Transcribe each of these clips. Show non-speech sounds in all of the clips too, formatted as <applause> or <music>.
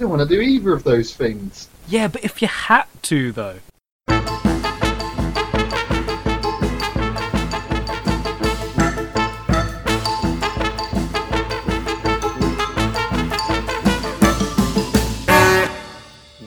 I don't want to do either of those things. Yeah, but if you had to, though.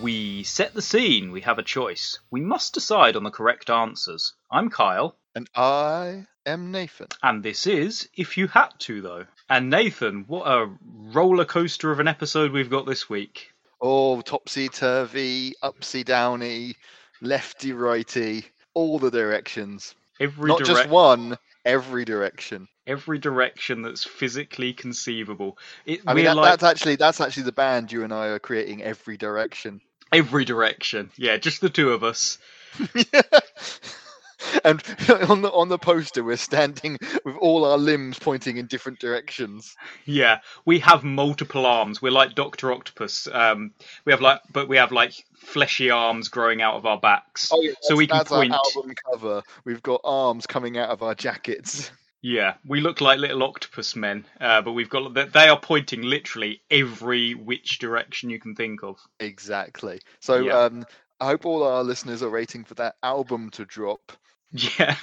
We set the scene. We have a choice. We must decide on the correct answers. I'm Kyle, And I am Nathan. and this is If You Had To, though. And Nathan, what a roller coaster of an episode we've got this week. Oh, topsy turvy, upsy downy, lefty righty, all the directions. Every Not direc- just one, every direction. every direction that's physically conceivable. It, I mean, that, like that's actually that's actually the band you and I are creating. Every direction. every direction. Yeah, just the two of us. <laughs> and <laughs> on the on the poster, we're standing with all our limbs pointing in different directions. Yeah, we have multiple arms. We're like Doctor Octopus. Um, we have like, but we have like fleshy arms growing out of our backs. Oh, yeah, So we can point. our album cover. We've got arms coming out of our jackets. <laughs> Yeah, we look like little octopus men, uh, but we've got they- they are pointing literally every which direction you can think of. Exactly. So Yeah. um, I hope all our listeners are waiting for that album to drop. <laughs> Yeah,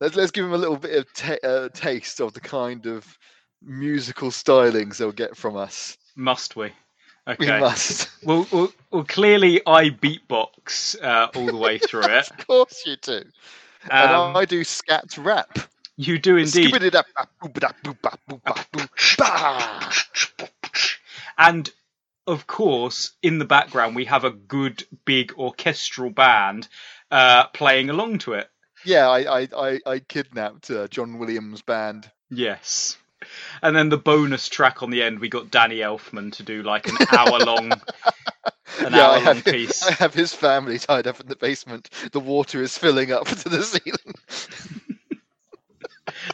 Let's let's give them a little bit of ta- uh, taste of the kind of musical stylings they'll get from us. must we? We Okay. must. Well, well, well, clearly I beatbox uh, all the way <laughs> through it. of course you do. and Um, I do scat rap. you do indeed. Skibbity-dap, bap, boop-a-dap, boop-bap, boop-bap, boop, bah! And of course, in the background, we have a good big orchestral band uh, playing along to it. Yeah, I I I, I kidnapped uh, John Williams' band. Yes. And then the bonus track on the end, we got Danny Elfman to do like an hour long, <laughs> an yeah, hour I long have, piece. I have his family tied up in the basement. The water is filling up <laughs> to the ceiling. <laughs>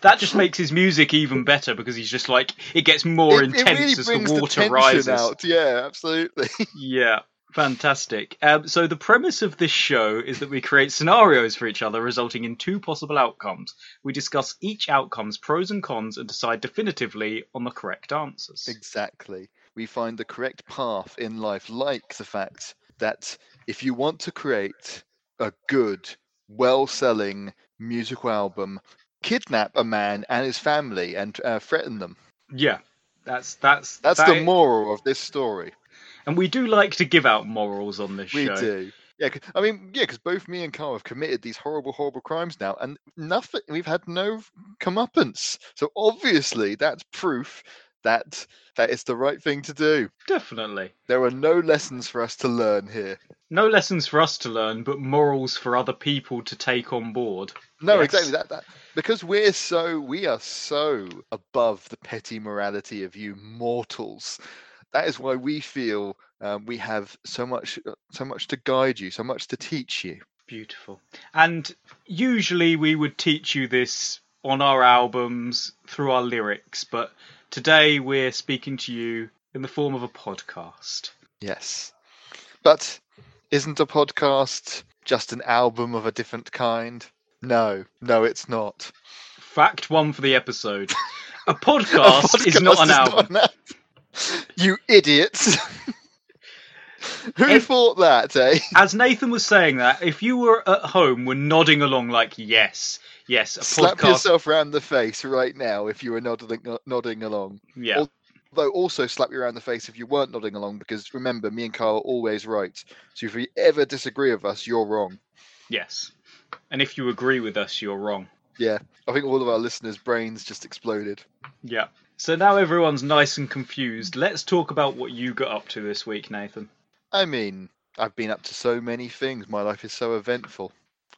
That just makes his music even better because he's just like it gets more It- it intense really as the water tension rises. Out. Yeah, absolutely. Yeah, fantastic. Um, so the premise of this show is that we create scenarios for each other, resulting in two possible outcomes. We discuss each outcome's pros and cons and decide definitively on the correct answers. Exactly. We find the correct path in life, like the fact that if you want to create a good, well selling musical album, kidnap a man and his family and uh, threaten them. Yeah, that's that's That's that the i- moral of this story. And we do like to give out morals on this We show. We do. Yeah, I mean, yeah, because both me and Kyle have committed these horrible, horrible crimes now, and nothing. We've had no comeuppance. So obviously, that's proof that that is the right thing to do. Definitely. There are no lessons for us to learn here. No lessons for us to learn, but morals for other people to take on board. No, Yes. exactly that. That because we're so we are so above the petty morality of you mortals. That is why we feel um, we have so much, uh, so much to guide you, so much to teach you. Beautiful. And usually we would teach you this on our albums through our lyrics, but today we're speaking to you in the form of a podcast. Yes, but isn't a podcast just an album of a different kind? No, no, it's not. Fact one for the episode. <laughs> A podcast, A is not podcast an album. You idiots! <laughs> Who thought that, eh? As Nathan was saying that, if you were at home, were nodding along like yes, yes, a Slap podcast. yourself around the face right now if you were nodding, nodding along. Yeah, Though also slap you around the face if you weren't nodding along, because remember, me and Kyle are always right. So if you ever disagree with us, you're wrong. yes. And if you agree with us, you're wrong. Yeah, I think all of our listeners' brains just exploded. Yeah. So now everyone's nice and confused. Let's talk about what you got up to this week, Nathan. I mean, I've been up to so many things. My life is so eventful.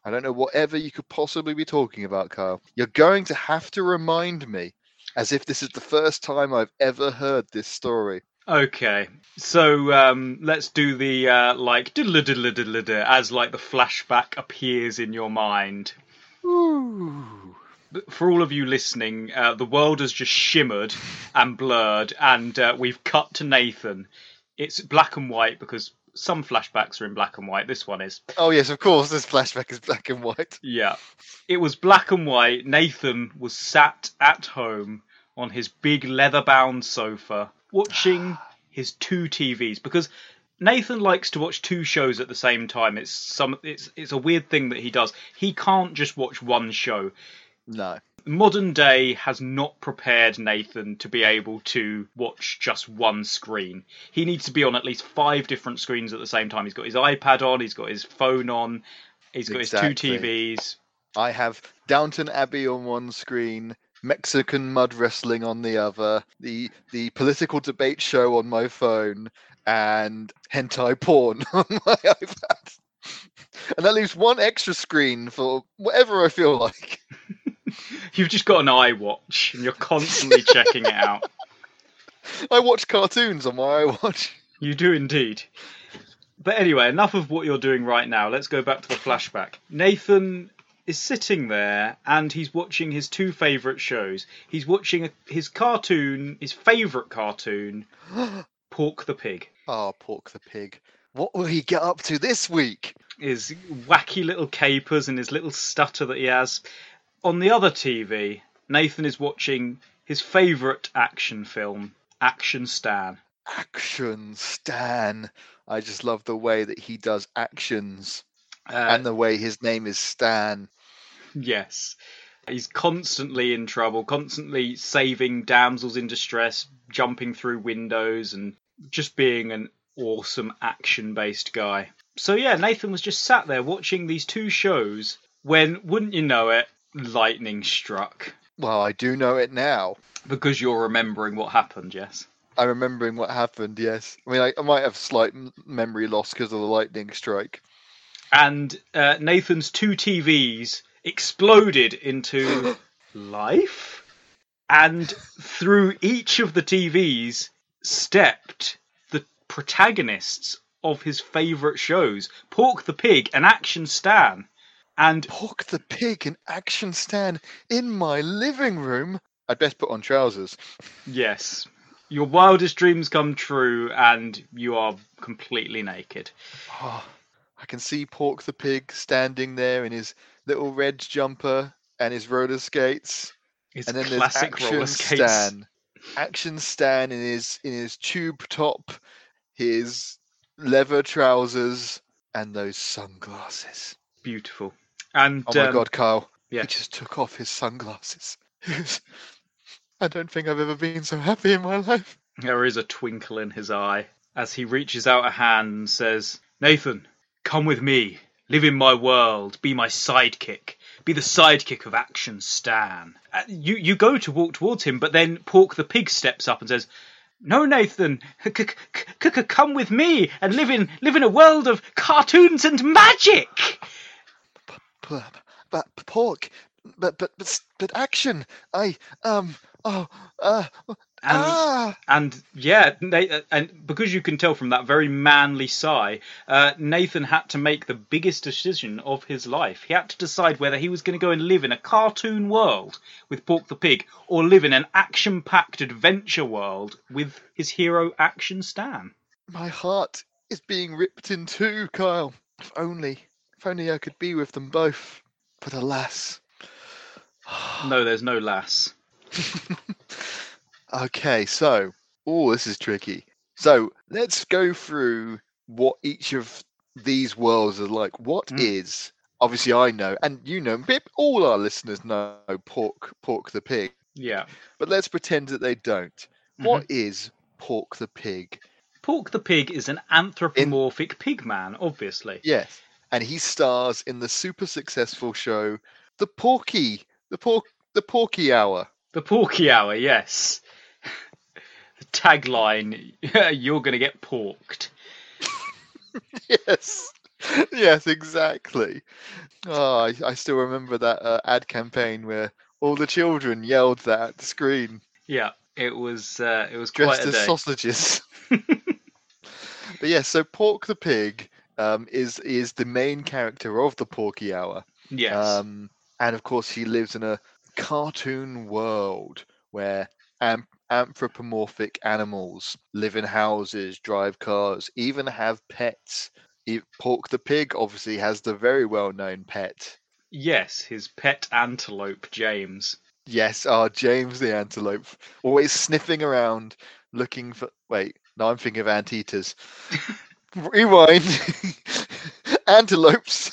I don't know whatever you could possibly be talking about, Kyle. You're going to have to remind me, as if this is the first time I've ever heard this story. Okay, so um, let's do the uh, like diddle diddle diddle diddle as like the flashback appears in your mind. Ooh. For all of you listening, uh, the world has just shimmered and blurred, and uh, we've cut to Nathan. It's black and white because some flashbacks are in black and white. This one is. Oh yes, of course. This flashback is black and white. Yeah. It was black and white. Nathan was sat at home on his big leather bound sofa watching his two TVs because Nathan likes to watch two shows at the same time. It's some it's it's a weird thing that he does. He can't just watch one show. No. Modern day has not prepared Nathan to be able to watch just one screen. He needs to be on at least five different screens at the same time. He's got his iPad on, he's got his phone on, he's got his two TVs. I have Downton Abbey on one screen, Mexican mud wrestling on the other, the the political debate show on my phone, and hentai porn <laughs> on my iPad. And that leaves one extra screen for whatever I feel like. <laughs> <laughs> You've just got an iWatch and you're constantly checking it out. <laughs> I watch cartoons on my iWatch. You do indeed. But anyway, enough of what you're doing right now. Let's go back to the flashback. Nathan is sitting there and he's watching his two favourite shows. He's watching a, his cartoon, his favourite cartoon, <gasps> Pork the Pig. Ah, Pork the Pig. What will he get up to this week? His wacky little capers and his little stutter that he has. On the other TV, Nathan is watching his favourite action film, Action Stan. Action Stan. I just love the way that he does actions Uh, and the way his name is Stan. Yes. He's constantly in trouble, constantly saving damsels in distress, jumping through windows, and just being an awesome action based guy. So, yeah, Nathan was just sat there watching these two shows when, wouldn't you know it, lightning struck. Well, I do know it now. Because you're remembering what happened, yes? I'm remembering what happened. Yes, I mean I, I might have slight memory loss because of the lightning strike. And uh, Nathan's two TVs exploded into <coughs> life. And through each of the TVs stepped the protagonists of his favourite shows Pork the Pig and Action Stan. And Pork the pig in Action Stan in my living room. I'd best put on trousers. yes, your wildest dreams come true, and you are completely naked. Oh, I can see Pork the pig standing there in his little red jumper and his roller skates. It's and then there's classic Action. Stan. Action Stan in his in his tube top, his leather trousers, and those sunglasses. Beautiful. And Oh my um, god, Kyle. yeah. He just took off his sunglasses. <laughs> Was- I don't think I've ever been so happy in my life. There is a twinkle in his eye as he reaches out a hand and says, Nathan, come with me. Live in my world. Be my sidekick. Be the sidekick of Action Stan. Uh, You, you go to walk towards him, but then Pork the pig steps up and says, No, Nathan, c- c- c- c- come with me and live in live in a world of cartoons and magic. But, pork, but but but but action. I um oh uh And ah. And yeah, and because you can tell from that very manly sigh, uh, Nathan had to make the biggest decision of his life. He had to decide whether he was going to go and live in a cartoon world with Pork the Pig, or live in an action-packed adventure world with his hero Action Stan. My heart is being ripped in two, Kyle. If only, if only I could be with them both. But alas. <sighs> No, there's no lass. <laughs> okay, so oh, this is tricky. So let's go through what each of these worlds are like. What is Mm. obviously I know, and you know, all our listeners know Pork Pork the pig. Yeah. But let's pretend that they don't. What is Pork the pig? Pork the Pig is an anthropomorphic pig man, obviously. Yes, and he stars in the super successful show The Porky, the Pork, the Porky Hour. The Porky Hour, yes. <laughs> the tagline: <laughs> "You're going to get porked." <laughs> yes, yes, exactly. Oh, I, I still remember that uh, ad campaign where all the children yelled that at the screen, Yeah, it was. Uh, it was dressed a as day. sausages. but yes, so Pork the pig um, is is the main character of the Porky Hour. Yes. Um, and of course, he lives in a cartoon world where am- anthropomorphic animals live in houses, drive cars, even have pets. Pork the pig obviously has the very well known pet. yes, his pet antelope, James. Yes, our James the antelope, always sniffing around looking for. Wait, No, I'm thinking of anteaters. <laughs> Rewind. <laughs> Antelopes.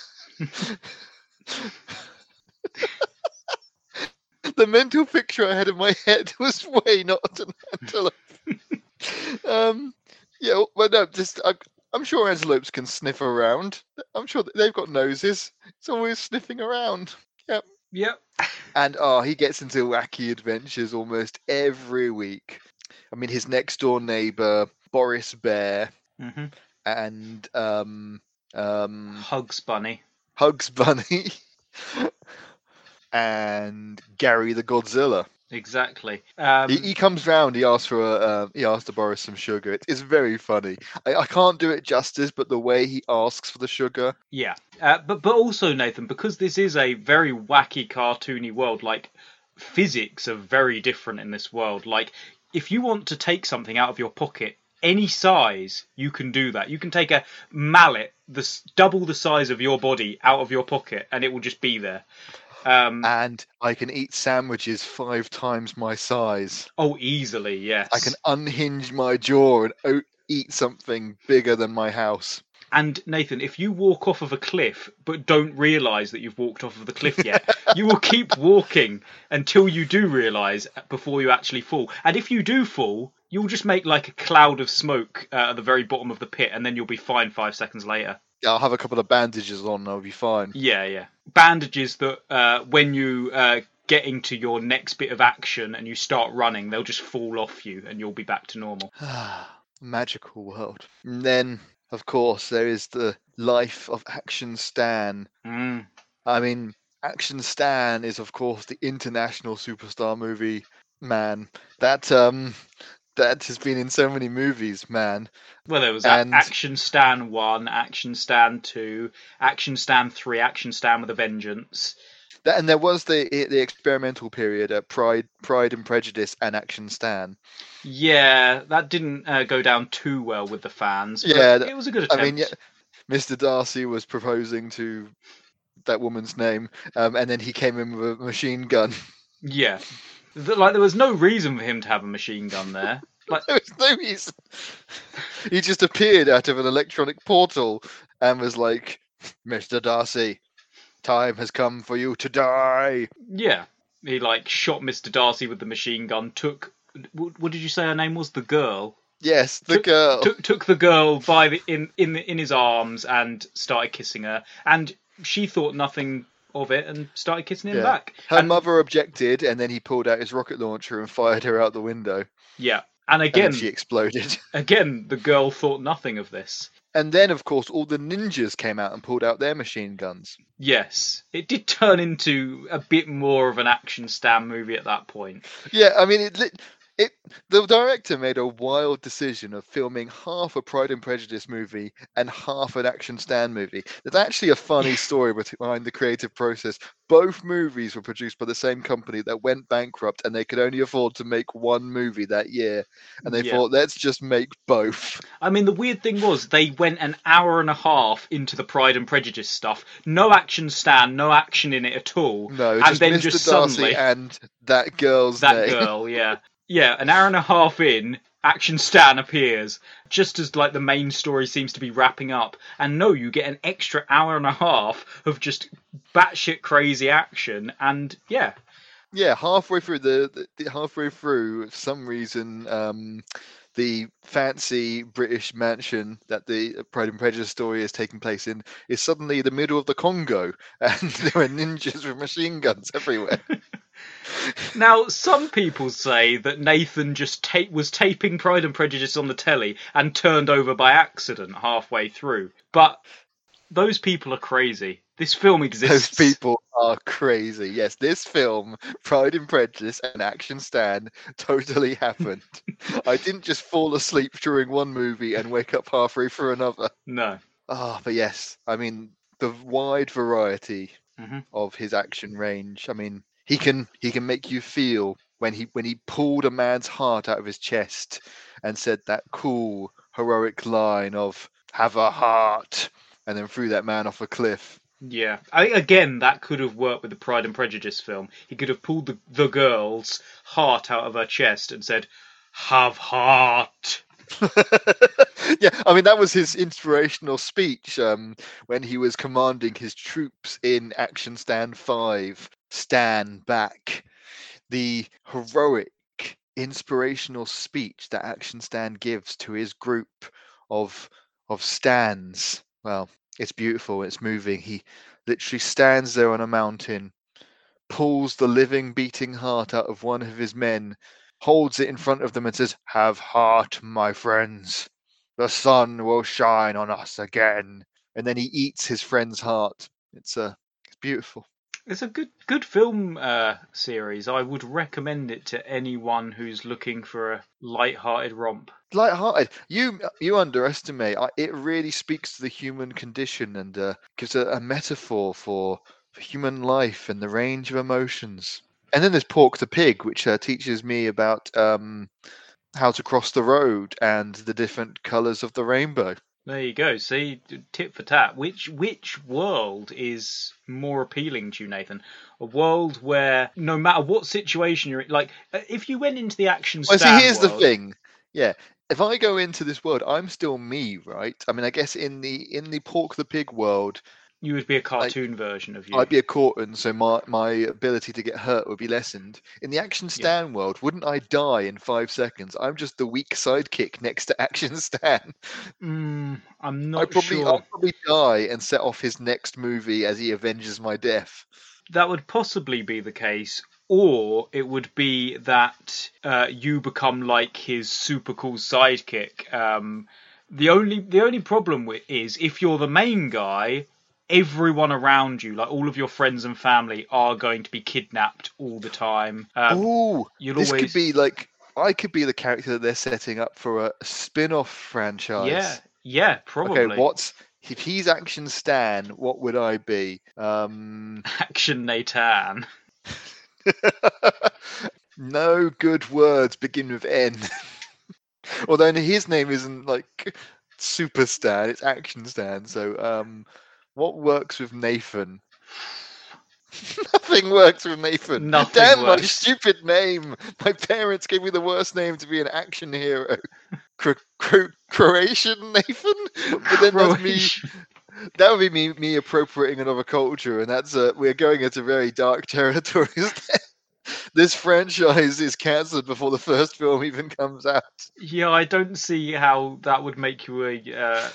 the mental picture I had in my head <laughs> was way not an antelope. um, yeah, well, no, just I, I'm sure antelopes can sniff around. I'm sure they've got noses. It's always sniffing around. Yep. Yep. And oh, he gets into wacky adventures almost every week. I mean, his next door neighbor, Boris Bear, hmm and um, um, Hugs Bunny. Hugs Bunny, <laughs> and Gary the Godzilla. Exactly. Um, he, he comes round. He asks for a, uh, he asks to borrow some sugar. It, it's very funny. I, I can't do it justice, but the way he asks for the sugar, Yeah, uh, but but also Nathan, because this is a very wacky, cartoony world. Like physics are very different in this world. Like if you want to take something out of your pocket, any size, you can do that. You can take a mallet, the double the size of your body, out of your pocket, and it will just be there. Um, and I can eat sandwiches five times my size. oh, easily, yes. I can unhinge my jaw and o- eat something bigger than my house. And Nathan, if you walk off of a cliff but don't realise that you've walked off of the cliff yet, <laughs> you will keep walking until you do realise before you actually fall. And if you do fall, you'll just make like a cloud of smoke uh, at the very bottom of the pit, and then you'll be fine five seconds later. I'll have a couple of bandages on and I'll be fine. Yeah, yeah. Bandages that uh, when you uh, get into your next bit of action and you start running, they'll just fall off you, and you'll be back to normal. <sighs> Magical world. And then, of course, there is the life of Action Stan. Mm. I mean, Action Stan is, of course, the international superstar movie man. That um, that has been in so many movies, man. Well, there was And- Action Stan 1, Action Stan 2, Action Stan 3, Action Stan with a Vengeance. That, and there was the the experimental period at Pride, Pride and Prejudice, and Action Stan. Yeah, that didn't uh, go down too well with the fans. Yeah, it was a good attempt. I mean, yeah, Mr. Darcy was proposing to that woman's name, um, and then he came in with a machine gun. <laughs> Yeah. Like, there was no reason for him to have a machine gun there. Like, <laughs> There was no reason. He just appeared out of an electronic portal and was like, "Mr. Darcy, time has come for you to die." yeah. He, like, shot Mr. Darcy with the machine gun, took. What, what did you say her name was? The girl. Yes, the Took- girl. Took, took the girl by the, in, in, in his arms and started kissing her. And she thought nothing of it and started kissing him Yeah. back. Her and, mother objected, and then he pulled out his rocket launcher and fired her out the window. Yeah. And And again, then she exploded. <laughs> again, the girl thought nothing of this. And then, of course, all the ninjas came out and pulled out their machine guns. Yes, it did turn into a bit more of an action Stan movie at that point. Yeah, I mean, it, it. The director made a wild decision of filming half a Pride and Prejudice movie and half an action Stan movie. There's actually a funny <laughs> story behind the creative process. Both movies were produced by the same company that went bankrupt, and they could only afford to make one movie that year. And they Yeah. thought, let's just make both. I mean, the weird thing was they went an hour and a half into the Pride and Prejudice stuff. No action Stan, no action in it at all. No, and just then Mr. just Darcy suddenly and that girl's that name. girl, yeah, yeah, an hour and a half in. Action Stan appears just as like the main story seems to be wrapping up, and no, you get an extra hour and a half of just batshit crazy action, and yeah, Yeah, halfway through the, the, halfway through, for some reason, um, the fancy British mansion that the Pride and Prejudice story is taking place in is suddenly the middle of the Congo, <laughs> and there are ninjas with machine guns everywhere. <laughs> Now, some people say that Nathan just ta- was taping Pride and Prejudice on the telly and turned over by accident halfway through. But those people are crazy. This film exists. Those people are crazy. Yes, this film, Pride and Prejudice and Action Stan, totally <laughs> happened. I didn't just fall asleep during one movie and wake up halfway through another. No. Ah, but yes, I mean the wide variety Mhm. of his action range. I mean, he can he can make you feel when he when he pulled a man's heart out of his chest and said that cool heroic line of "Have a heart," and then threw that man off a cliff. Yeah. I, again, that could have worked with the Pride and Prejudice film. He could have pulled the, the girl's heart out of her chest and said, Have heart. <laughs> yeah, I mean that was his inspirational speech um, when he was commanding his troops in Action Stan Five. Stand back. The heroic, inspirational speech that Action Stan gives to his group of of stands. Well, it's beautiful. It's moving. He literally stands there on a mountain, pulls the living, beating heart out of one of his men, holds it in front of them, and says, "Have heart, my friends. The sun will shine on us again." And then he eats his friend's heart. It's uh, it's beautiful. It's a good good film uh, series. I would recommend it to anyone who's looking for a light-hearted romp. light-hearted. You you underestimate. I, it really speaks to the human condition and uh, gives a, a metaphor for, for human life and the range of emotions. And then there's Pork the Pig, which uh, teaches me about um, how to cross the road and the different colours of the rainbow. There you go. See, tip for tat. Which which world is more appealing to you, Nathan? A world where no matter what situation you're in, like uh, if you went into the action Well, see, here's the thing. Yeah, if I go into this world, I'm still me, right? I mean, I guess in the in the Pork the Pig world, you would be a cartoon version of you. I'd be a Corton, so my, my ability to get hurt would be lessened. In the Action Stan world, wouldn't I die in five seconds? I'm just the weak sidekick next to <laughs> Action Stan. Mm, I'm I not probably sure. I'll probably die and set off his next movie as he avenges my death. That would possibly be the case, or it would be that uh, you become like his super cool sidekick. Um, the only the only problem with is if you're the main guy, everyone around you, like all of your friends and family, are going to be kidnapped all the time. Um, Ooh, you'll this always could be like I could be the character that they're setting up for a spin-off franchise. yeah, yeah, probably Okay, what's if he's Action Stan? What would I be? Um, <laughs> action Nathan. <laughs> no good words begin with N. <laughs> Although his name isn't like Super Stan, it's Action Stan. So, um, what works with Nathan? <laughs> Nothing works with Nathan. Nothing Damn my works. stupid name! My parents gave me the worst name to be an action hero. Cro- Cro- Croatian Nathan, but then that's me. That would be me, me appropriating another culture, and that's uh, we're going into very dark territory. <laughs> this franchise is cancelled before the first film even comes out. Yeah, I don't see how that would make you a uh,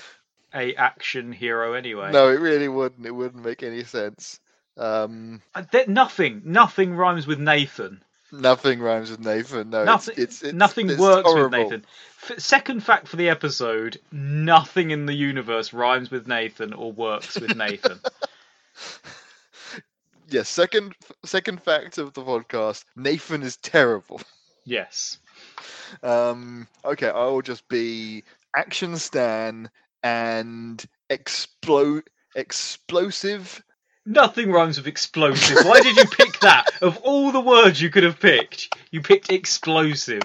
a action hero anyway. No, it really wouldn't. It wouldn't make any sense. Um, th- nothing, nothing rhymes with Nathan. nothing rhymes with Nathan. No, nothing, it's, it's, nothing it's works with Nathan. F- second fact for the episode: nothing in the universe rhymes with Nathan or works with <laughs> Nathan. <laughs> Yes, second second fact of the podcast: Nathan is terrible. yes. Um, okay, I will just be action Stan and explode explosive. Nothing rhymes with explosive. Why did you pick <laughs> that? Of all the words you could have picked, you picked explosive.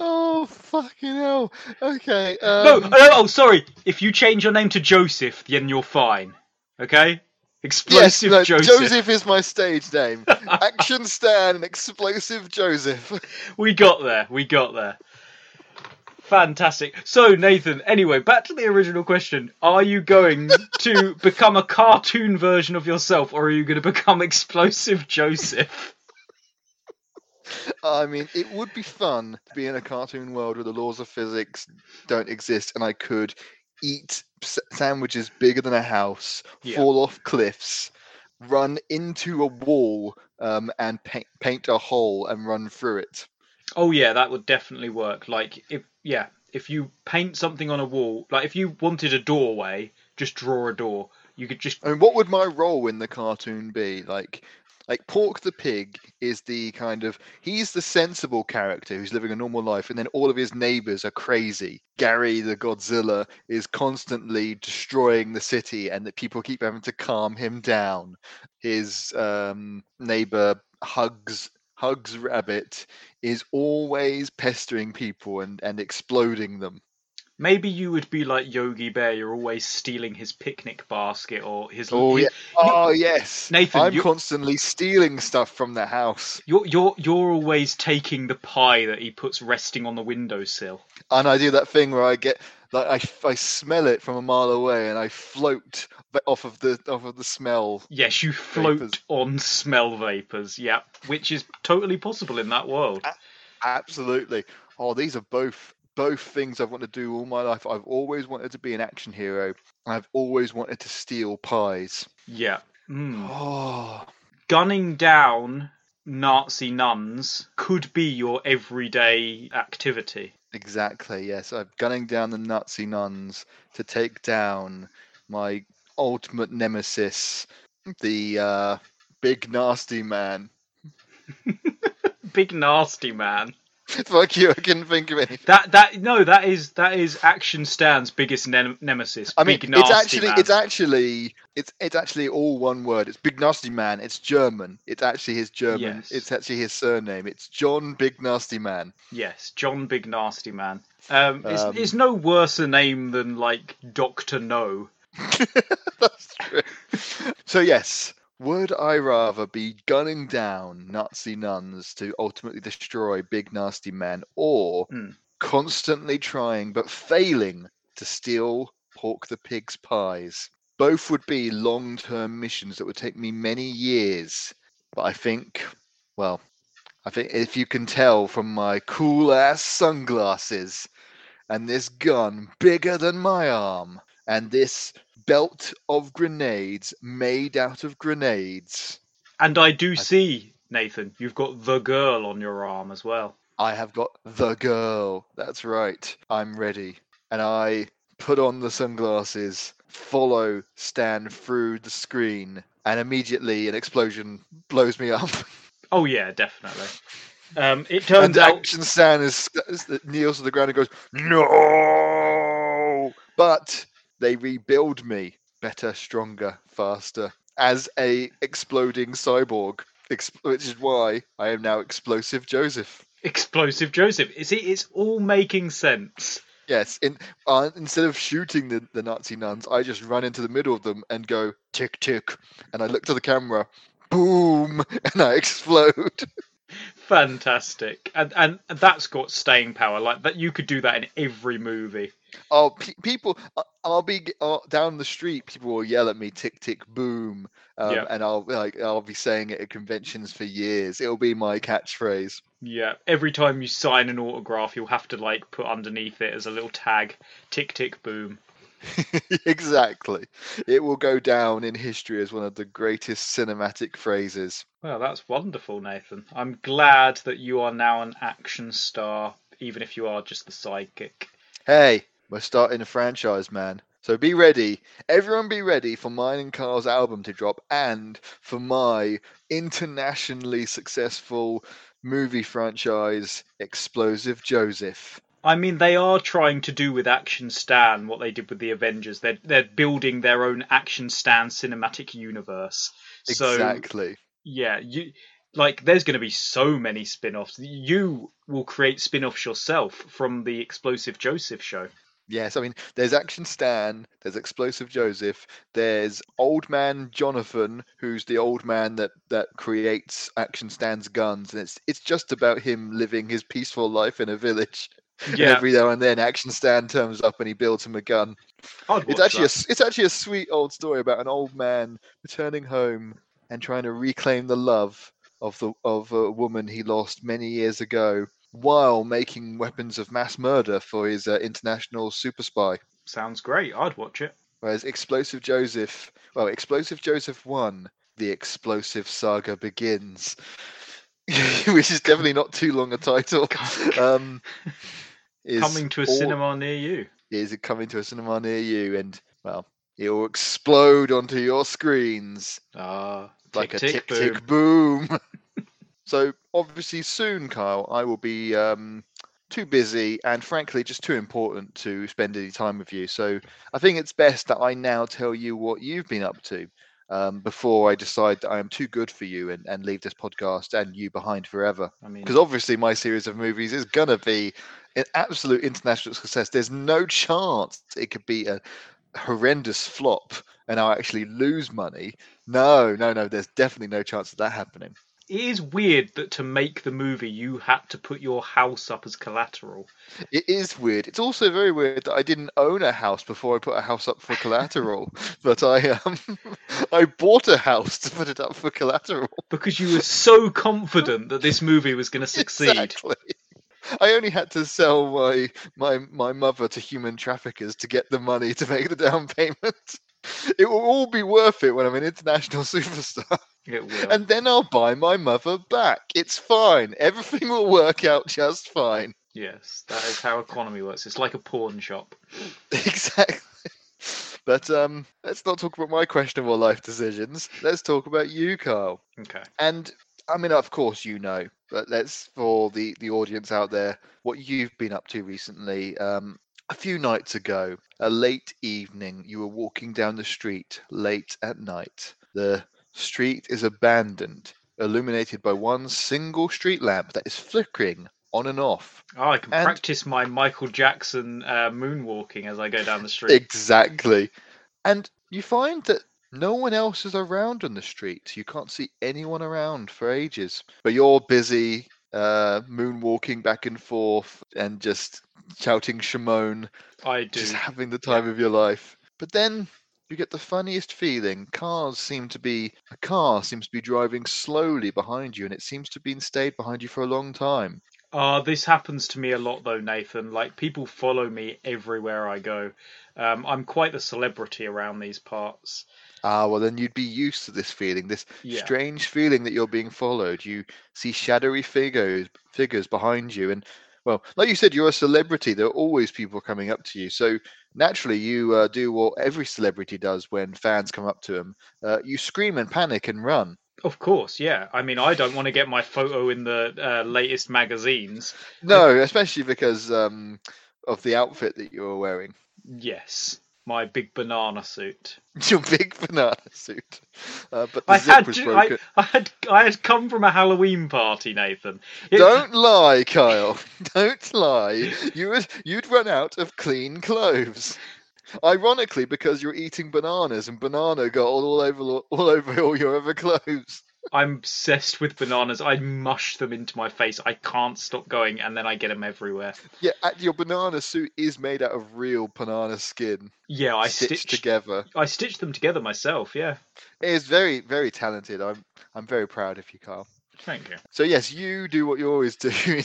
Oh fucking hell! Okay. No, Um, oh, no, oh, sorry. If you change your name to Joseph, then you're fine. Okay? yes, Explosive no, Joseph. Joseph is my stage name. <laughs> action Stan and explosive Joseph. We got there. We got there. Fantastic. So, Nathan, anyway, back to the original question. Are you going to <laughs> become a cartoon version of yourself, or are you going to become Explosive Joseph? <laughs> I mean, it would be fun to be in a cartoon world where the laws of physics don't exist, and I could eat sandwiches bigger than a house, Yeah. fall off cliffs, run into a wall, um, and paint, paint a hole and run through it. Oh, yeah, that would definitely work. Like, if, yeah, if you paint something on a wall, like if you wanted a doorway, just draw a door. You could just I mean, what would my role in the cartoon be? Like, like Pork the pig is the kind of he's the sensible character who's living a normal life, and then all of his neighbors are crazy. Gary the Godzilla is constantly destroying the city, and that people keep having to calm him down. His um, neighbor Hugs Hugs Rabbit is always pestering people and and exploding them. Maybe you would be like Yogi Bear. You're always stealing his picnic basket or his. Oh his- yeah. Oh yes. Nathan, I'm you- constantly stealing stuff from the house, You're you're you're always taking the pie that he puts resting on the windowsill. and I do that thing where I get like I, I smell it from a mile away, and I float off of the off of the smell. Yes, you float Vapours. on smell vapors. Yeah, which is totally possible in that world. Absolutely. Oh, these are both both things I've wanted to do all my life. I've always wanted to be an action hero. I've always wanted to steal pies. Yeah. Mm. Oh, Gunning down Nazi nuns could be your everyday activity. Exactly. Yes, I'm gunning down the Nazi nuns to take down my ultimate nemesis, the uh, big nasty man. <laughs> Big nasty man. <laughs> Fuck you! I couldn't think of anything. That that no, that is that is Action Stan's biggest nem- nemesis. I mean, Big nasty it's actually, man. it's actually, it's it's actually all one word. It's Big Nasty Man. It's German. It's actually his German. Yes. It's actually his surname. It's John Big Nasty Man. Yes, John Big Nasty Man. Um, it's, Um, it's no worse a name than like Doctor No. <laughs> That's true. so yes, would I rather be gunning down Nazi nuns to ultimately destroy Big Nasty men or Hmm. constantly trying but failing to steal Pork the Pig's pies? Both would be long-term missions that would take me many years. But I think, well, I think if you can tell from my cool ass sunglasses and this gun bigger than my arm and this belt of grenades made out of grenades. And I do see, Nathan, you've got the girl on your arm as well. I have got the girl. That's right. I'm ready. And I put on the sunglasses, follow Stan through the screen, and immediately an explosion blows me up. <laughs> Oh yeah, definitely. Um, it turns and out Action Stan is, is kneels to the ground and goes, No! But they rebuild me better, stronger, faster as a exploding cyborg. Which is why I am now Explosive Joseph. explosive Joseph. You See, it's all making sense. Yes, in, uh, instead of shooting the, the Nazi nuns, I just run into the middle of them and go tick tick, and I look to the camera, boom, <laughs> and I explode. <laughs> Fantastic, and and that's got staying power. Like that, you could do that in every movie. Oh, pe- people! I- I'll be uh, down the street. People will yell at me, "Tick tick boom," um, Yeah. and I'll like I'll be saying it at conventions for years. It'll be my catchphrase. Yeah, every time you sign an autograph, you'll have to like put underneath it as a little tag, tick tick boom. <laughs> exactly. It will go down in history as one of the greatest cinematic phrases. Well, that's wonderful, Nathan. I'm glad that you are now an action star, even if you are just the sidekick. Hey, we're starting a franchise, man. So be ready. Everyone be ready for mine and Kyle's album to drop and for my internationally successful movie franchise, Explosive Joseph. I mean, they are trying to do with Action Stan what they did with the Avengers. They're they're building their own Action Stan cinematic universe. So Exactly. yeah, you like there's going to be so many spin-offs. You will create spin-offs yourself from the Explosive Joseph show. Yes, I mean, there's Action Stan, there's Explosive Joseph, there's Old Man Jonathan, who's the old man that that creates Action Stan's guns, and it's it's just about him living his peaceful life in a village. And Yeah, every now and then, Action Stan turns up and he builds him a gun. It's actually a, that. it's actually a sweet old story about an old man returning home and trying to reclaim the love of the of a woman he lost many years ago, while making weapons of mass murder for his uh, international super spy. sounds great. I'd watch it. Whereas Explosive Joseph, well, Explosive Joseph 1, the explosive saga begins. <laughs> Which is definitely not too long a title. <laughs> Um, is Coming to a all- cinema near you. Is it coming to a cinema near you? And, well, it will explode onto your screens Ah, like tick, a tick, tick tick boom. <laughs> so, obviously, soon, Kyle, I will be um, too busy and, frankly, just too important to spend any time with you. So, I think it's best that I now tell you what you've been up to um, before I decide that I am too good for you and, and leave this podcast and you behind forever. I mean, Because obviously, my series of movies is gonna be absolute international success. There's no chance it could be a horrendous flop and I'll actually lose money. No, no, no. There's definitely no chance of that happening. It is weird that to make the movie you had to put your house up as collateral. It is weird. It's also very weird that I didn't own a house before I put a house up for collateral, <laughs> but I um <laughs> I bought a house to put it up for collateral. Because you were so confident that this movie was going to succeed. Exactly. I only had to sell my my my mother to human traffickers to get the money to make the down payment. <laughs> It will all be worth it when I'm an international <laughs> superstar. It will. And then I'll buy my mother back. It's fine. Everything will work out just fine. Yes, that is how economy works. It's like a pawn shop. <laughs> exactly. But um, let's not talk about my questionable life decisions. Let's talk about you, Kyle. Okay. And I mean, of course, you know, but let's for the the audience out there, what you've been up to recently. Um, a few nights ago, a late evening, you were walking down the street late at night. The street is abandoned, illuminated by one single street lamp that is flickering on and off. Oh, I can And- practice my Michael Jackson uh, moonwalking as I go down the street. Exactly. And you find that no one else is around on the street. You can't see anyone around for ages. But you're busy uh, moonwalking back and forth and just shouting Shamone, I do. just having the time of your life. But then you get the funniest feeling. Cars seem to be, a car seems to be driving slowly behind you, and it seems to have been stayed behind you for a long time. Uh, this happens to me a lot though, Nathan. Like people follow me everywhere I go. Um, I'm quite the celebrity around these parts. Ah, well, then you'd be used to this feeling, this Yeah. strange feeling that you're being followed. You see shadowy figures, figures behind you, and well, like you said, you're a celebrity. There are always people coming up to you, so naturally you uh, do what every celebrity does when fans come up to them. Uh, you scream and panic and run. Of course, yeah. I mean, I don't want to get my photo in the uh, latest magazines. No, especially because um, of the outfit that you're wearing. Yes, my big banana suit. <laughs> Your big banana suit, uh, but the I zip had was broken. I, I had I had come from a Halloween party, Nathan. It- Don't lie, Kyle. <laughs> Don't lie. You would you'd run out of clean clothes. Ironically, because you're eating bananas and banana got all, over all over all your other clothes. <laughs> I'm obsessed with bananas. I mush them into my face. I can't stop going, and then I get them everywhere. Yeah, your banana suit is made out of real banana skin, Yeah, I stitched stitched. together. I stitched them together myself. Yeah, It is very very talented. I'm I'm very proud of you, Kyle. thank you. So yes, you do what you always <laughs> do in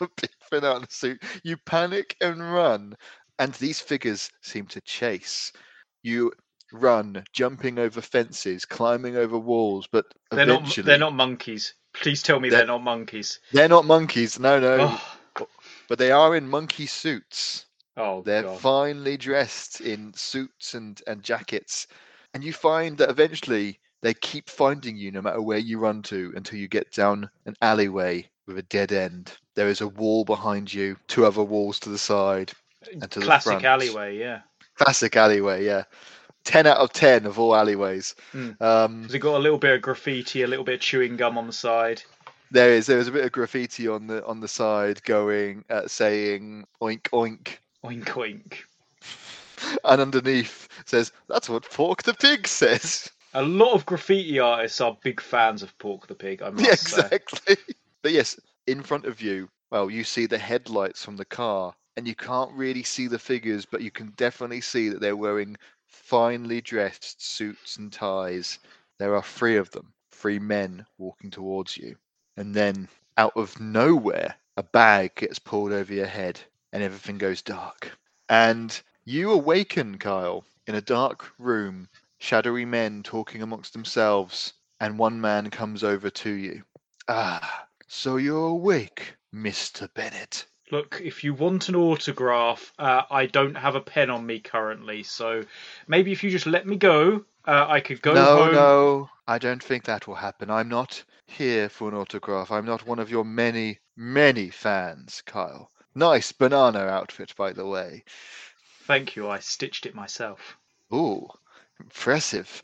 your big banana suit. You panic and run, and these figures seem to chase. You run, jumping over fences, climbing over walls, but They're not. eventually They're not monkeys. Please tell me They're- they're, not monkeys. they're not monkeys. No, no, Oh, but they are in monkey suits. oh They're god. finely dressed in suits and and jackets, and you find that eventually they keep finding you no matter where you run to until you get down an alleyway with a dead end. There is a wall behind you, two other walls to the side, and to the Classic alleyway. Yeah. Classic alleyway, yeah. 10 out of 10 of all alleyways. Mm. Um, it got a little bit of graffiti, a little bit of chewing gum on the side? there is there is a bit of graffiti on the on the side going uh, saying oink oink Oink oink. <laughs> and underneath says that's what Pork the Pig says. A lot of graffiti artists are big fans of Pork the Pig. I <laughs> must Yeah, say. exactly. <laughs> But yes, in front of you, well, you see the headlights from the car, and you can't really see the figures, but you can definitely see that they're wearing finely dressed suits and ties. There are three of them, three men walking towards you. And then, out of nowhere, a bag gets pulled over your head, and everything goes dark. And you awaken, Kyle, in a dark room, shadowy men talking amongst themselves, and one man comes over to you. Ah, so you're awake, Mr. Bennett. Look, if you want an autograph, uh, I don't have a pen on me currently, so maybe if you just let me go, uh, I could go no, home. no, I don't think that will happen. I'm not here for an autograph. I'm not one of your many, many fans, Kyle. Nice banana outfit, by the way. Thank you, I stitched it myself. Ooh, impressive.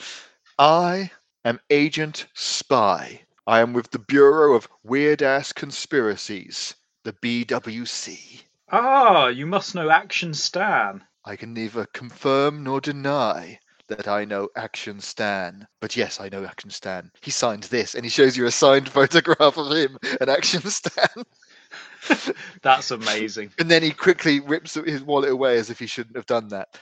I am Agent Spy. I am with the Bureau of Weird Ass Conspiracies, the BWC. Ah, you must know Action Stan. I can neither confirm nor deny that I know Action Stan. But yes, I know Action Stan. He signed this, and he shows you a signed <laughs> photograph of him and Action Stan. <laughs> That's amazing. And then he quickly rips his wallet away as if he shouldn't have done that.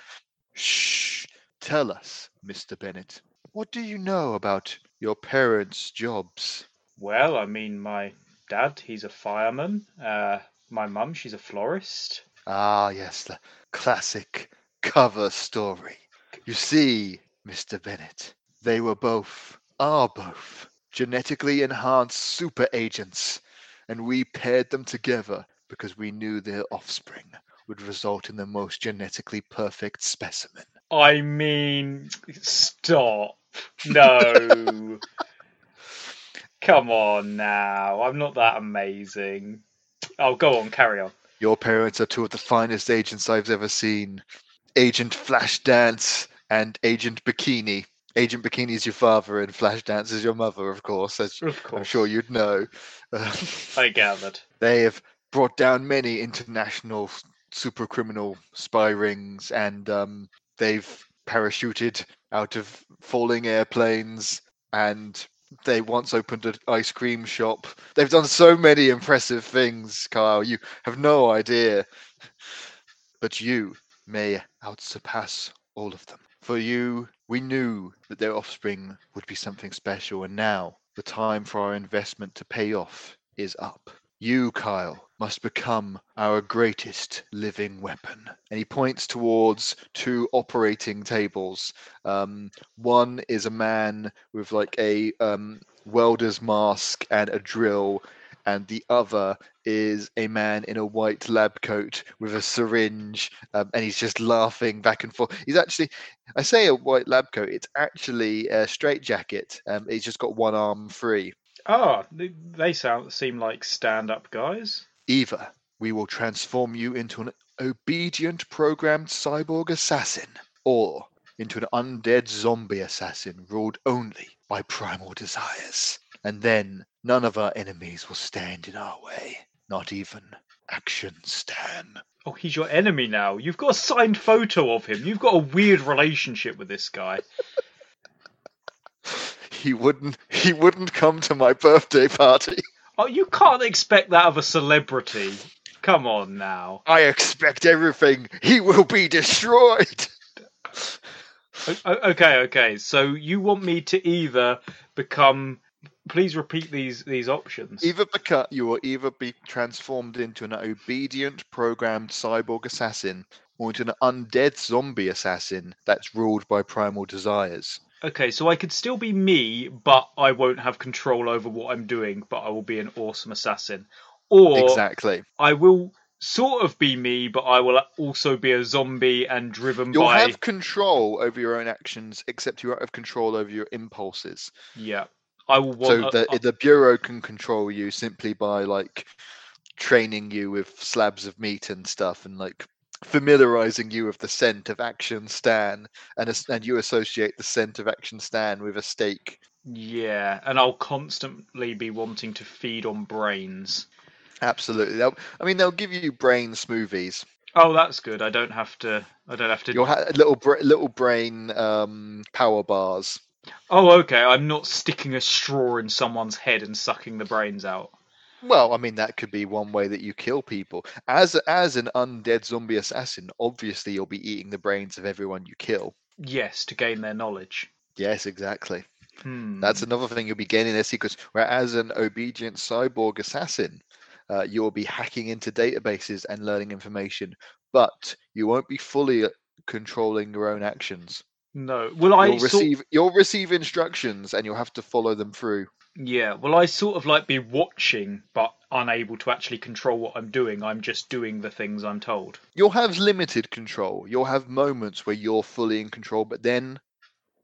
Shh. Tell us, Mr. Bennett, what do you know about your parents' jobs? Well, I mean, my dad, he's a fireman. Uh, my mum, she's a florist. Ah, yes, the classic cover story. You see, Mr. Bennett, they were both, are both, genetically enhanced super agents, and we paired them together because we knew their offspring would result in the most genetically perfect specimen. I mean, stop. No. <laughs> Come on now. I'm not that amazing. Oh, go on, carry on. Your parents are two of the finest agents I've ever seen. Agent Flashdance and Agent Bikini. Agent Bikini is your father, and Flashdance is your mother, of course, as Of I'm sure you'd know. I <laughs> gathered. they have brought down many international super criminal spy rings, and um, they've parachuted out of falling airplanes, and they once opened an ice cream shop. They've done so many impressive things, Kyle. You have no idea. But you may outsurpass all of them. For you, we knew that their offspring would be something special, and now the time for our investment to pay off is up. You, Kyle, must become our greatest living weapon. And he points towards two operating tables. Um, one is a man with like a um, welder's mask and a drill, and the other is a man in a white lab coat with a syringe, um, and he's just laughing back and forth. He's actually, I say a white lab coat, it's actually a straight jacket. Um, he's just got one arm free. Ah, they, they sound seem like stand-up guys. Either we will transform you into an obedient programmed cyborg assassin, or into an undead zombie assassin ruled only by primal desires. And then none of our enemies will stand in our way, not even Action Stan. Oh, he's your enemy now. You've got a signed photo of him. You've got a weird relationship with this guy. He wouldn't he wouldn't come to my birthday party. Oh, you can't expect that of a celebrity. Come on now. I expect everything. He will be destroyed. Okay, okay. So you want me to either become? Please repeat these these options. Either become you will either be transformed into an obedient programmed cyborg assassin or into an undead zombie assassin that's ruled by primal desires. Okay, so I could still be me, but I won't have control over what I'm doing. But I will be an awesome assassin. Or exactly. I will sort of be me, but I will also be a zombie and driven by. You'll have control over your own actions, except you won't have control over your impulses. Yeah, I will so want. the a- a- the bureau can control you simply by like training you with slabs of meat and stuff, and like familiarizing you with the scent of Action Stan, and and you associate the scent of Action Stan with a steak. yeah, and I'll constantly be wanting to feed on brains. Absolutely. They'll, I mean, they'll give you brain smoothies. Oh, that's good. I don't have to. I don't have to. You'll have little bra- little brain um, power bars. Oh, okay. I'm not sticking a straw in someone's head and sucking the brains out. Well, I mean that could be one way that you kill people. As as an undead zombie assassin, obviously you'll be eating the brains of everyone you kill. Yes, to gain their knowledge. Yes, exactly. Hmm. That's another thing you'll be gaining their secrets. Whereas an obedient cyborg assassin, uh, you'll be hacking into databases and learning information, but you won't be fully uh, controlling your own actions. no. Well, I You'll receive you'll receive instructions and you'll have to follow them through. Yeah. well, I sort of like be watching, but unable to actually control what I'm doing? I'm just doing the things I'm told. You'll have limited control. You'll have moments where you're fully in control, but then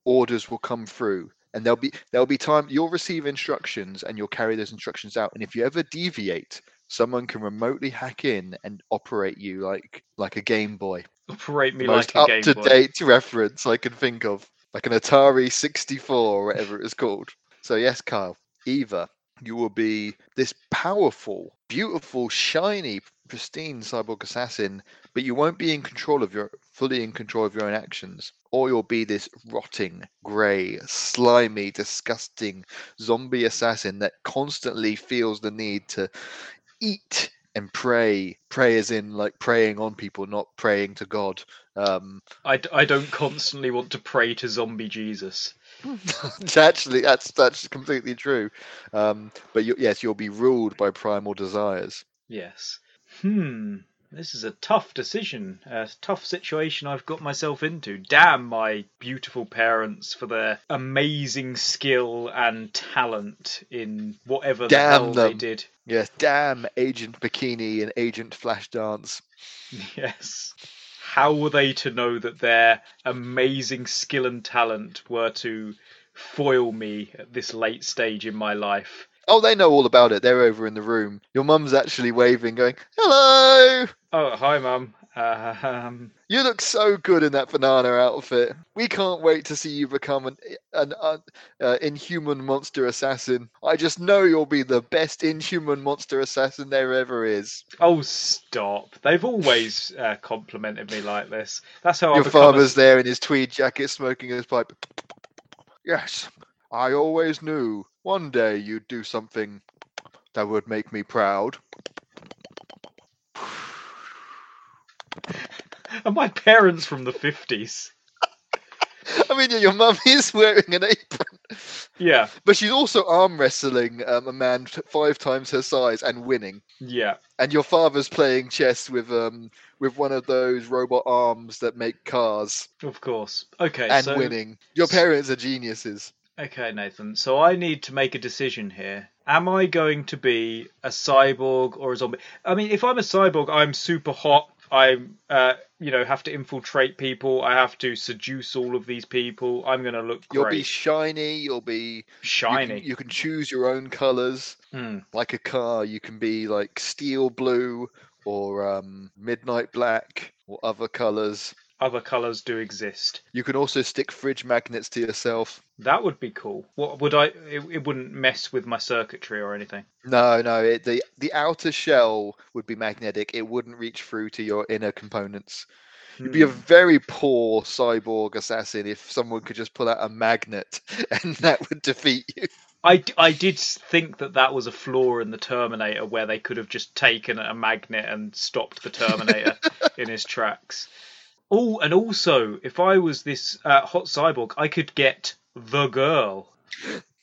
orders will come through and there'll be there'll be time you'll receive instructions and you'll carry those instructions out and if you ever deviate someone can remotely hack in and operate you like like a game boy Operate me most like a up to date reference i can think of like an atari 64 or whatever it was called so yes kyle either you will be this powerful beautiful shiny pristine cyborg assassin, but you won't be in control of your fully in control of your own actions, or you'll be this rotting, grey, slimy, disgusting zombie assassin that constantly feels the need to eat and pray. Pray as in like praying on people, not praying to God. Um, I, d- I don't constantly want to pray to zombie Jesus. <laughs> actually, that's that's completely true. Um, but you, yes, you'll be ruled by primal desires. Yes. Hmm. This is a tough decision, a tough situation I've got myself into. Damn my beautiful parents for their amazing skill and talent in whatever the Damn hell they did. Yes, damn Agent Bikini and Agent Flashdance. <laughs> Yes. How were they to know that their amazing skill and talent were to foil me at this late stage in my life? Oh, they know all about it. They're over in the room. Your mum's actually waving, going, "Hello! Oh, hi, Mum. Um, You look so good in that banana outfit. We can't wait to see you become an an uh, uh, inhuman monster assassin. I just know you'll be the best inhuman monster assassin there ever is." oh, stop. They've always uh, complimented me like this. That's how I Your become a- father's there in his tweed jacket, smoking his pipe. Yes, I always knew one day you'd do something that would make me proud. Are my parents from the 50s? I mean, yeah, your mum is wearing an apron, Yeah, but she's also arm wrestling um, a man five times her size and winning. yeah. And your father's playing chess with um with one of those robot arms that make cars Of course. Okay, and so winning. Your parents are geniuses. okay, Nathan. So I need to make a decision here. Am I going to be a cyborg or a zombie? I mean, if I'm a cyborg, I'm super hot. I'm, uh, you know, have to infiltrate people. I have to seduce all of these people. I'm gonna look You'll be shiny. You'll be you can- shiny. You can, choose your own colors. Hmm. Like a car, you can be like steel blue or um, midnight black or other colors. Other colours do exist. You can also stick fridge magnets to yourself. That would be cool. What would I? It, it wouldn't mess with my circuitry or anything. No, no, it, the the outer shell would be magnetic. It wouldn't reach through to your inner components. You'd be a Hmm. very poor cyborg assassin if someone could just pull out a magnet <laughs> and that would defeat you. I, I did think that that was a flaw in the Terminator where they could have just taken a magnet and stopped the Terminator <laughs> in his tracks. Oh, and also, if I was this uh, hot cyborg, I could get the girl.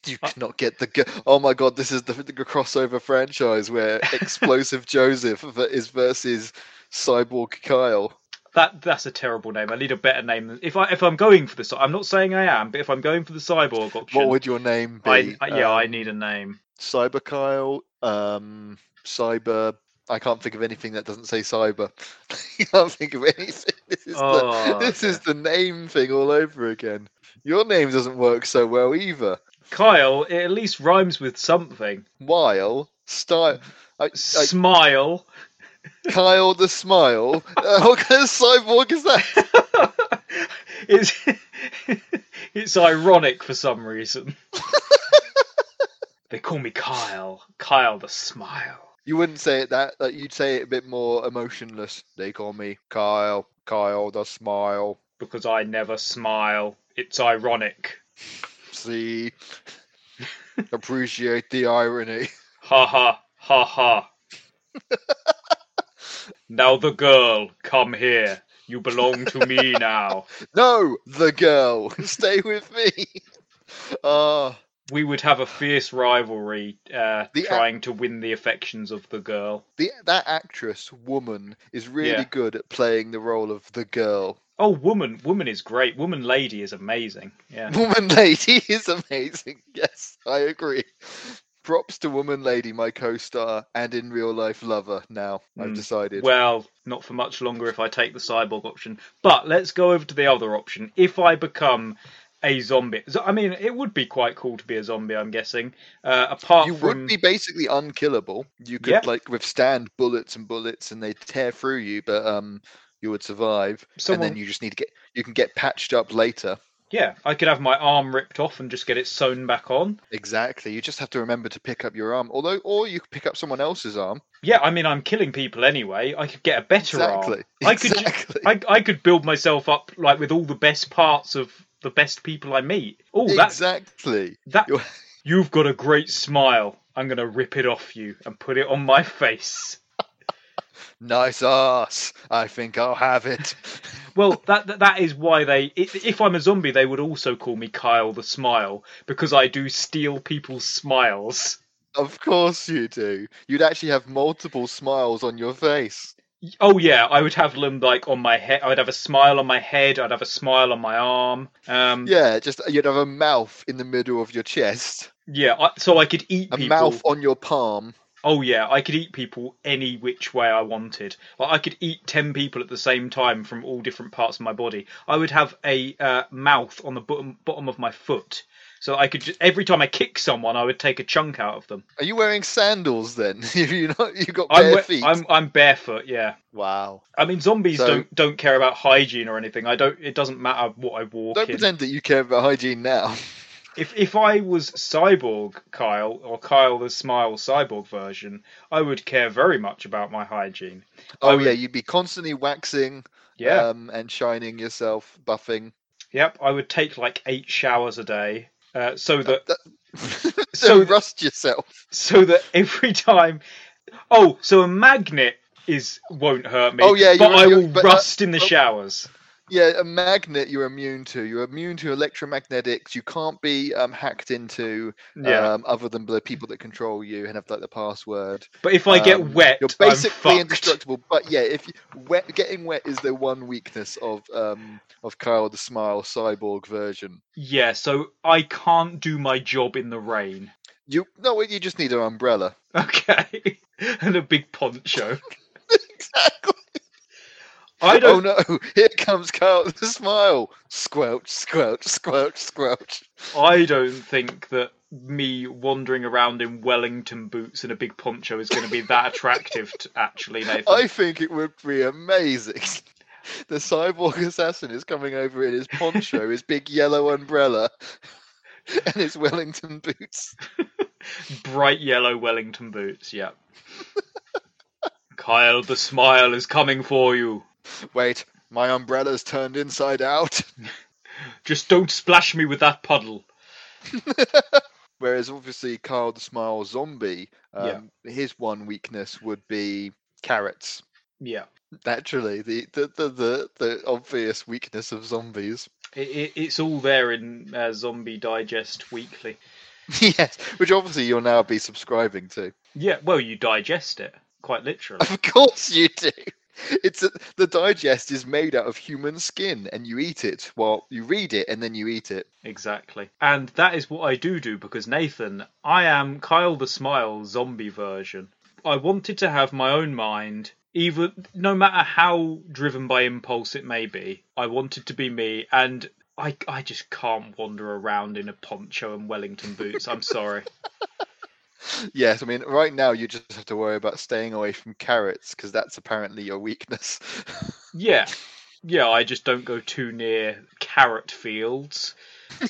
You Uh cannot get the. girl. oh my god, this is the, the crossover franchise where <laughs> Explosive Joseph is versus Cyborg Kyle. That that's a terrible name. I need a better name. If I if I'm going for the I'm not saying I am, but if I'm going for the cyborg option, What would your name be? I, I yeah I Um, need a name. Cyber Kyle, um, Cyber. I can't think of anything that doesn't say cyber. <laughs> I can't think of anything. <laughs> This is Oh, the this is the name thing all over again. Your name doesn't work so well either. Kyle, it at least rhymes with something. While style, I, I, Smile. Kyle the Smile. <laughs> Uh, what kind of cyborg is that? it's it's ironic for some reason. they call me Kyle. Kyle the Smile. You wouldn't say it that. Like, you'd say it a bit more emotionless. They call me Kyle. Kyle the Smile. Because I never smile. It's ironic. See, <laughs> appreciate the irony. Ha ha ha ha. <laughs> now the girl, come here. You belong to me <laughs> now. No, the girl. Stay with me. Ah, We would have a fierce rivalry, uh, The trying to win the affections of the girl. the that actress woman is really Yeah. good at playing the role of the girl. Oh, woman, woman is great. Woman, lady is amazing. Yeah. <laughs> Woman lady is amazing. <laughs> Yes, I agree. Props to woman lady, my co-star and in real life lover. Now I've Mm, decided. Well, not for much longer if I take the cyborg option. But let's go over to the other option. If I become a zombie, So, I mean, it would be quite cool to be a zombie. I'm guessing. Uh, apart you from would be basically unkillable. You could Yeah. like withstand bullets and bullets, and they tear through you, but um, you would survive. someone, And then you just need to get you can get patched up later. Yeah, I could have my arm ripped off and just get it sewn back on. Exactly. You just have to remember to pick up your arm. Although, or you could pick up someone else's arm. Yeah, I mean, I'm killing people anyway. I could get a better Exactly. arm. I could, I, I could build myself up like with all the best parts of the best people I meet. Oh, that's exactly. that. You're- <laughs> You've got a great smile. I'm gonna rip it off you and put it on my face. <laughs> Nice ass. I think I'll have it. <laughs> Well, that that, that is why they. If I'm a zombie, they would also call me Kyle the Smile because I do steal people's smiles. Of course you do. You'd actually have multiple smiles on your face. Oh yeah, I would have them like on my head. I would have a smile on my head. I'd have a smile on my arm. Um, Yeah, just you'd have a mouth in the middle of your chest, yeah. I, so I could eat a people. mouth on your palm. Oh yeah, I could eat people any which way I wanted. Like I could eat ten people at the same time from all different parts of my body. I would have a uh, mouth on the bottom bottom of my foot, so I could just, every time I kick someone, I would take a chunk out of them. Are you wearing sandals then? <laughs> You not, you got I'm, bare we- feet. I'm I'm barefoot. Yeah. Wow. I mean, zombies So- don't don't care about hygiene or anything. I don't. It doesn't matter what I walk Don't in. pretend that you care about hygiene now. <laughs> If if I was cyborg Kyle or Kyle the Smile cyborg version, I would care very much about my hygiene. Oh would- yeah, you'd be constantly waxing, Yeah. um, and shining yourself, buffing. Yep, I would take like eight showers a day, uh, so that <laughs> so So- rust yourself. so that every time. Oh, so a magnet is won't hurt me. Oh, yeah, but I will but, uh, rust in the showers. Yeah, a magnet you're immune to. You're immune to electromagnetics. You can't be um, hacked into, Yeah, um, other than the people that control you and have like the password. but if I get um, wet, You're basically indestructible. But yeah, if you, wet, getting wet is the one weakness of um, of Kyle the Smile cyborg version. Yeah, so I can't do my job in the rain. You no, you just need an umbrella. Okay, <laughs> and a big poncho. <laughs> exactly. I Oh don't. no! <laughs> Here comes Kyle the Smile. Squelch, squelch, squelch, squelch. I don't think that me wandering around in Wellington boots and a big poncho is going to be that attractive. To, actually, Nathan. I think it would be amazing. <laughs> The cyborg assassin is coming over in his poncho, <laughs> his big yellow umbrella, and his Wellington boots. Bright yellow Wellington boots. Yeah. Kyle, the smile is coming for you. <laughs> Wait, my umbrella's turned inside out. <laughs> Just don't splash me with that puddle. <laughs> Whereas obviously Kyle the Smile zombie, um, Yeah. his one weakness would be carrots. Yeah. Naturally, the the, the, the, the obvious weakness of zombies. It, it, it's all there in uh, Zombie Digest Weekly. yes, which obviously you'll now be subscribing to. Yeah, well, you digest it, quite literally. Of course you do. It's a, the digest is made out of human skin, and you eat it. Well, you read it and then you eat it. Exactly. And that is what I do do because Nathan, I am Kyle the Smile zombie version. I wanted to have my own mind, even no matter how driven by impulse it may be. I wanted to be me and I I just can't wander around in a poncho and Wellington boots. I'm sorry. <laughs> Yes, I mean, right now you just have to worry about staying away from carrots because that's apparently your weakness. Yeah. <laughs> Yeah, I just don't go too near carrot fields.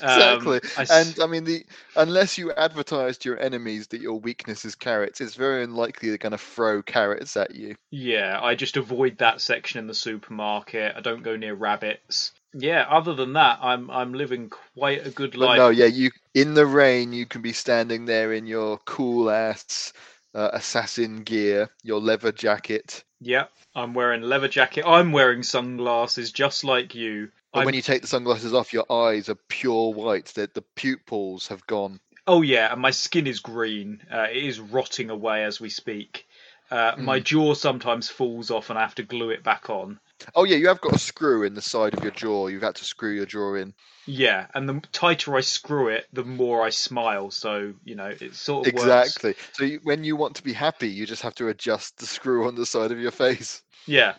Um, exactly. And I mean, the unless you advertise to your enemies that your weakness is carrots, it's very unlikely they're going to throw carrots at you. Yeah, I just avoid that section in the supermarket. I don't go near rabbits. Yeah, other than that, I'm I'm living quite a good But life. no, yeah, you in the rain, you can be standing there in your cool ass uh, assassin gear, your leather jacket. Yeah, I'm wearing leather jacket. I'm wearing sunglasses just like you. But I'm- when you take the sunglasses off, your eyes are pure white. That the pupils have gone. Oh yeah, and my skin is green. Uh, it is rotting away as we speak. Uh, My jaw sometimes falls off, and I have to glue it back on. Oh yeah, you have got a screw in the side of your jaw. You've had to screw your jaw in. Yeah, and the tighter I screw it, the more I smile. So you know, it sort of works. Exactly. So you, when you want to be happy, you just have to adjust the screw on the side of your face. Yeah.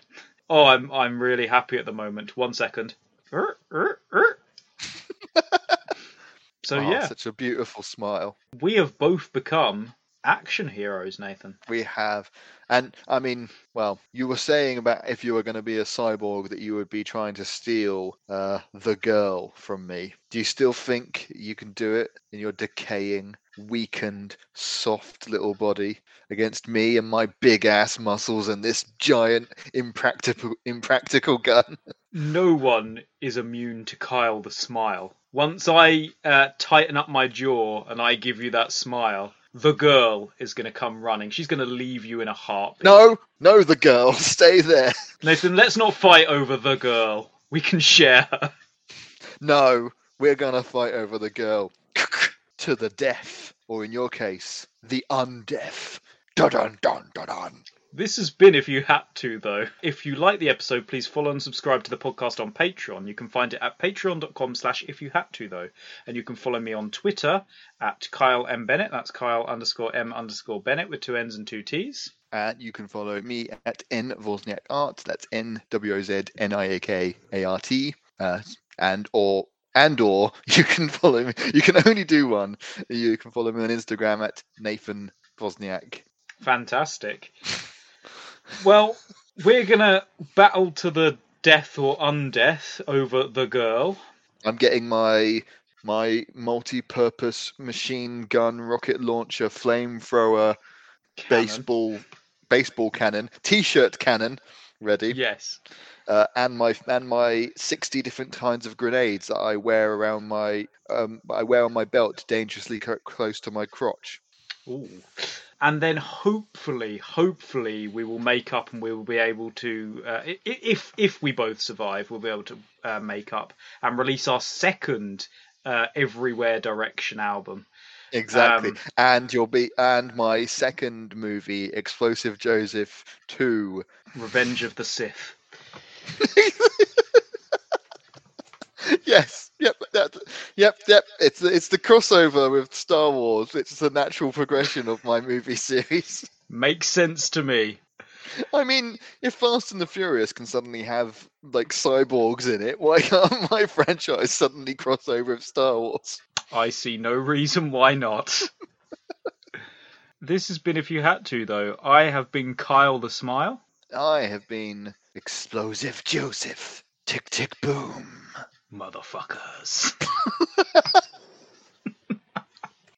Oh, I'm I'm really happy at the moment. One second. Er, er, er. <laughs> so Oh, yeah, such a beautiful smile. we have both become action heroes, Nathan. We have, and I mean, well, you were saying about if you were going to be a cyborg that you would be trying to steal uh, the girl from me. Do you still think you can do it in your decaying, weakened, soft little body against me and my big ass muscles and this giant, impractical, impractical gun? <laughs> No one is immune to Kyle the smile. Once I uh, tighten up my jaw and I give you that smile, the girl is going to come running. She's going to leave you in a heartbeat. No, no, the girl, <laughs> stay there. Nathan, let's not fight over the girl. We can share her. No, we're gonna fight over the girl <laughs> to the death, or in your case, the undeaf. Dun dun dun dun dun. This has been If You Had To, though. If you like the episode, please follow and subscribe to the podcast on Patreon. You can find it at patreon.com slash if you had to, though. And you can follow me on Twitter at Kyle M. Bennett. That's Kyle underscore M underscore Bennett with two N's and two T's. And you can follow me at N Wozniak Art. That's N W O Z N I A K A R T. Uh, and or and or <laughs> you can follow me. You can only do one. You can follow me on Instagram at Nathan Wozniak. Fantastic. Well, we're going to battle to the death or undeath over the girl. I'm getting my my multi-purpose machine gun, rocket launcher, flamethrower, baseball baseball cannon, t-shirt cannon ready, Yes. uh, and my and my sixty different kinds of grenades that I wear around my um, I wear on my belt, dangerously co- close to my crotch. Ooh. And then hopefully, hopefully, we will make up and we will be able to, uh, if if we both survive, we'll be able to uh, make up and release our second uh, Everywhere Direction album. Exactly, Um, and you'll be and my second movie, Explosive Joseph Two. Revenge of the Sith. <laughs> yes, yep, that, yep, yep. It's the- it's the crossover with Star Wars. It's the natural progression of my movie <laughs> series. Makes sense to me. I mean, if Fast and the Furious can suddenly have like cyborgs in it, why can't <laughs> my franchise suddenly cross over with Star Wars? I see no reason why not. this has been If You Had To, though. I have been Kyle the Smile. I have been Explosive Joseph. Tick tick boom motherfuckers. <laughs>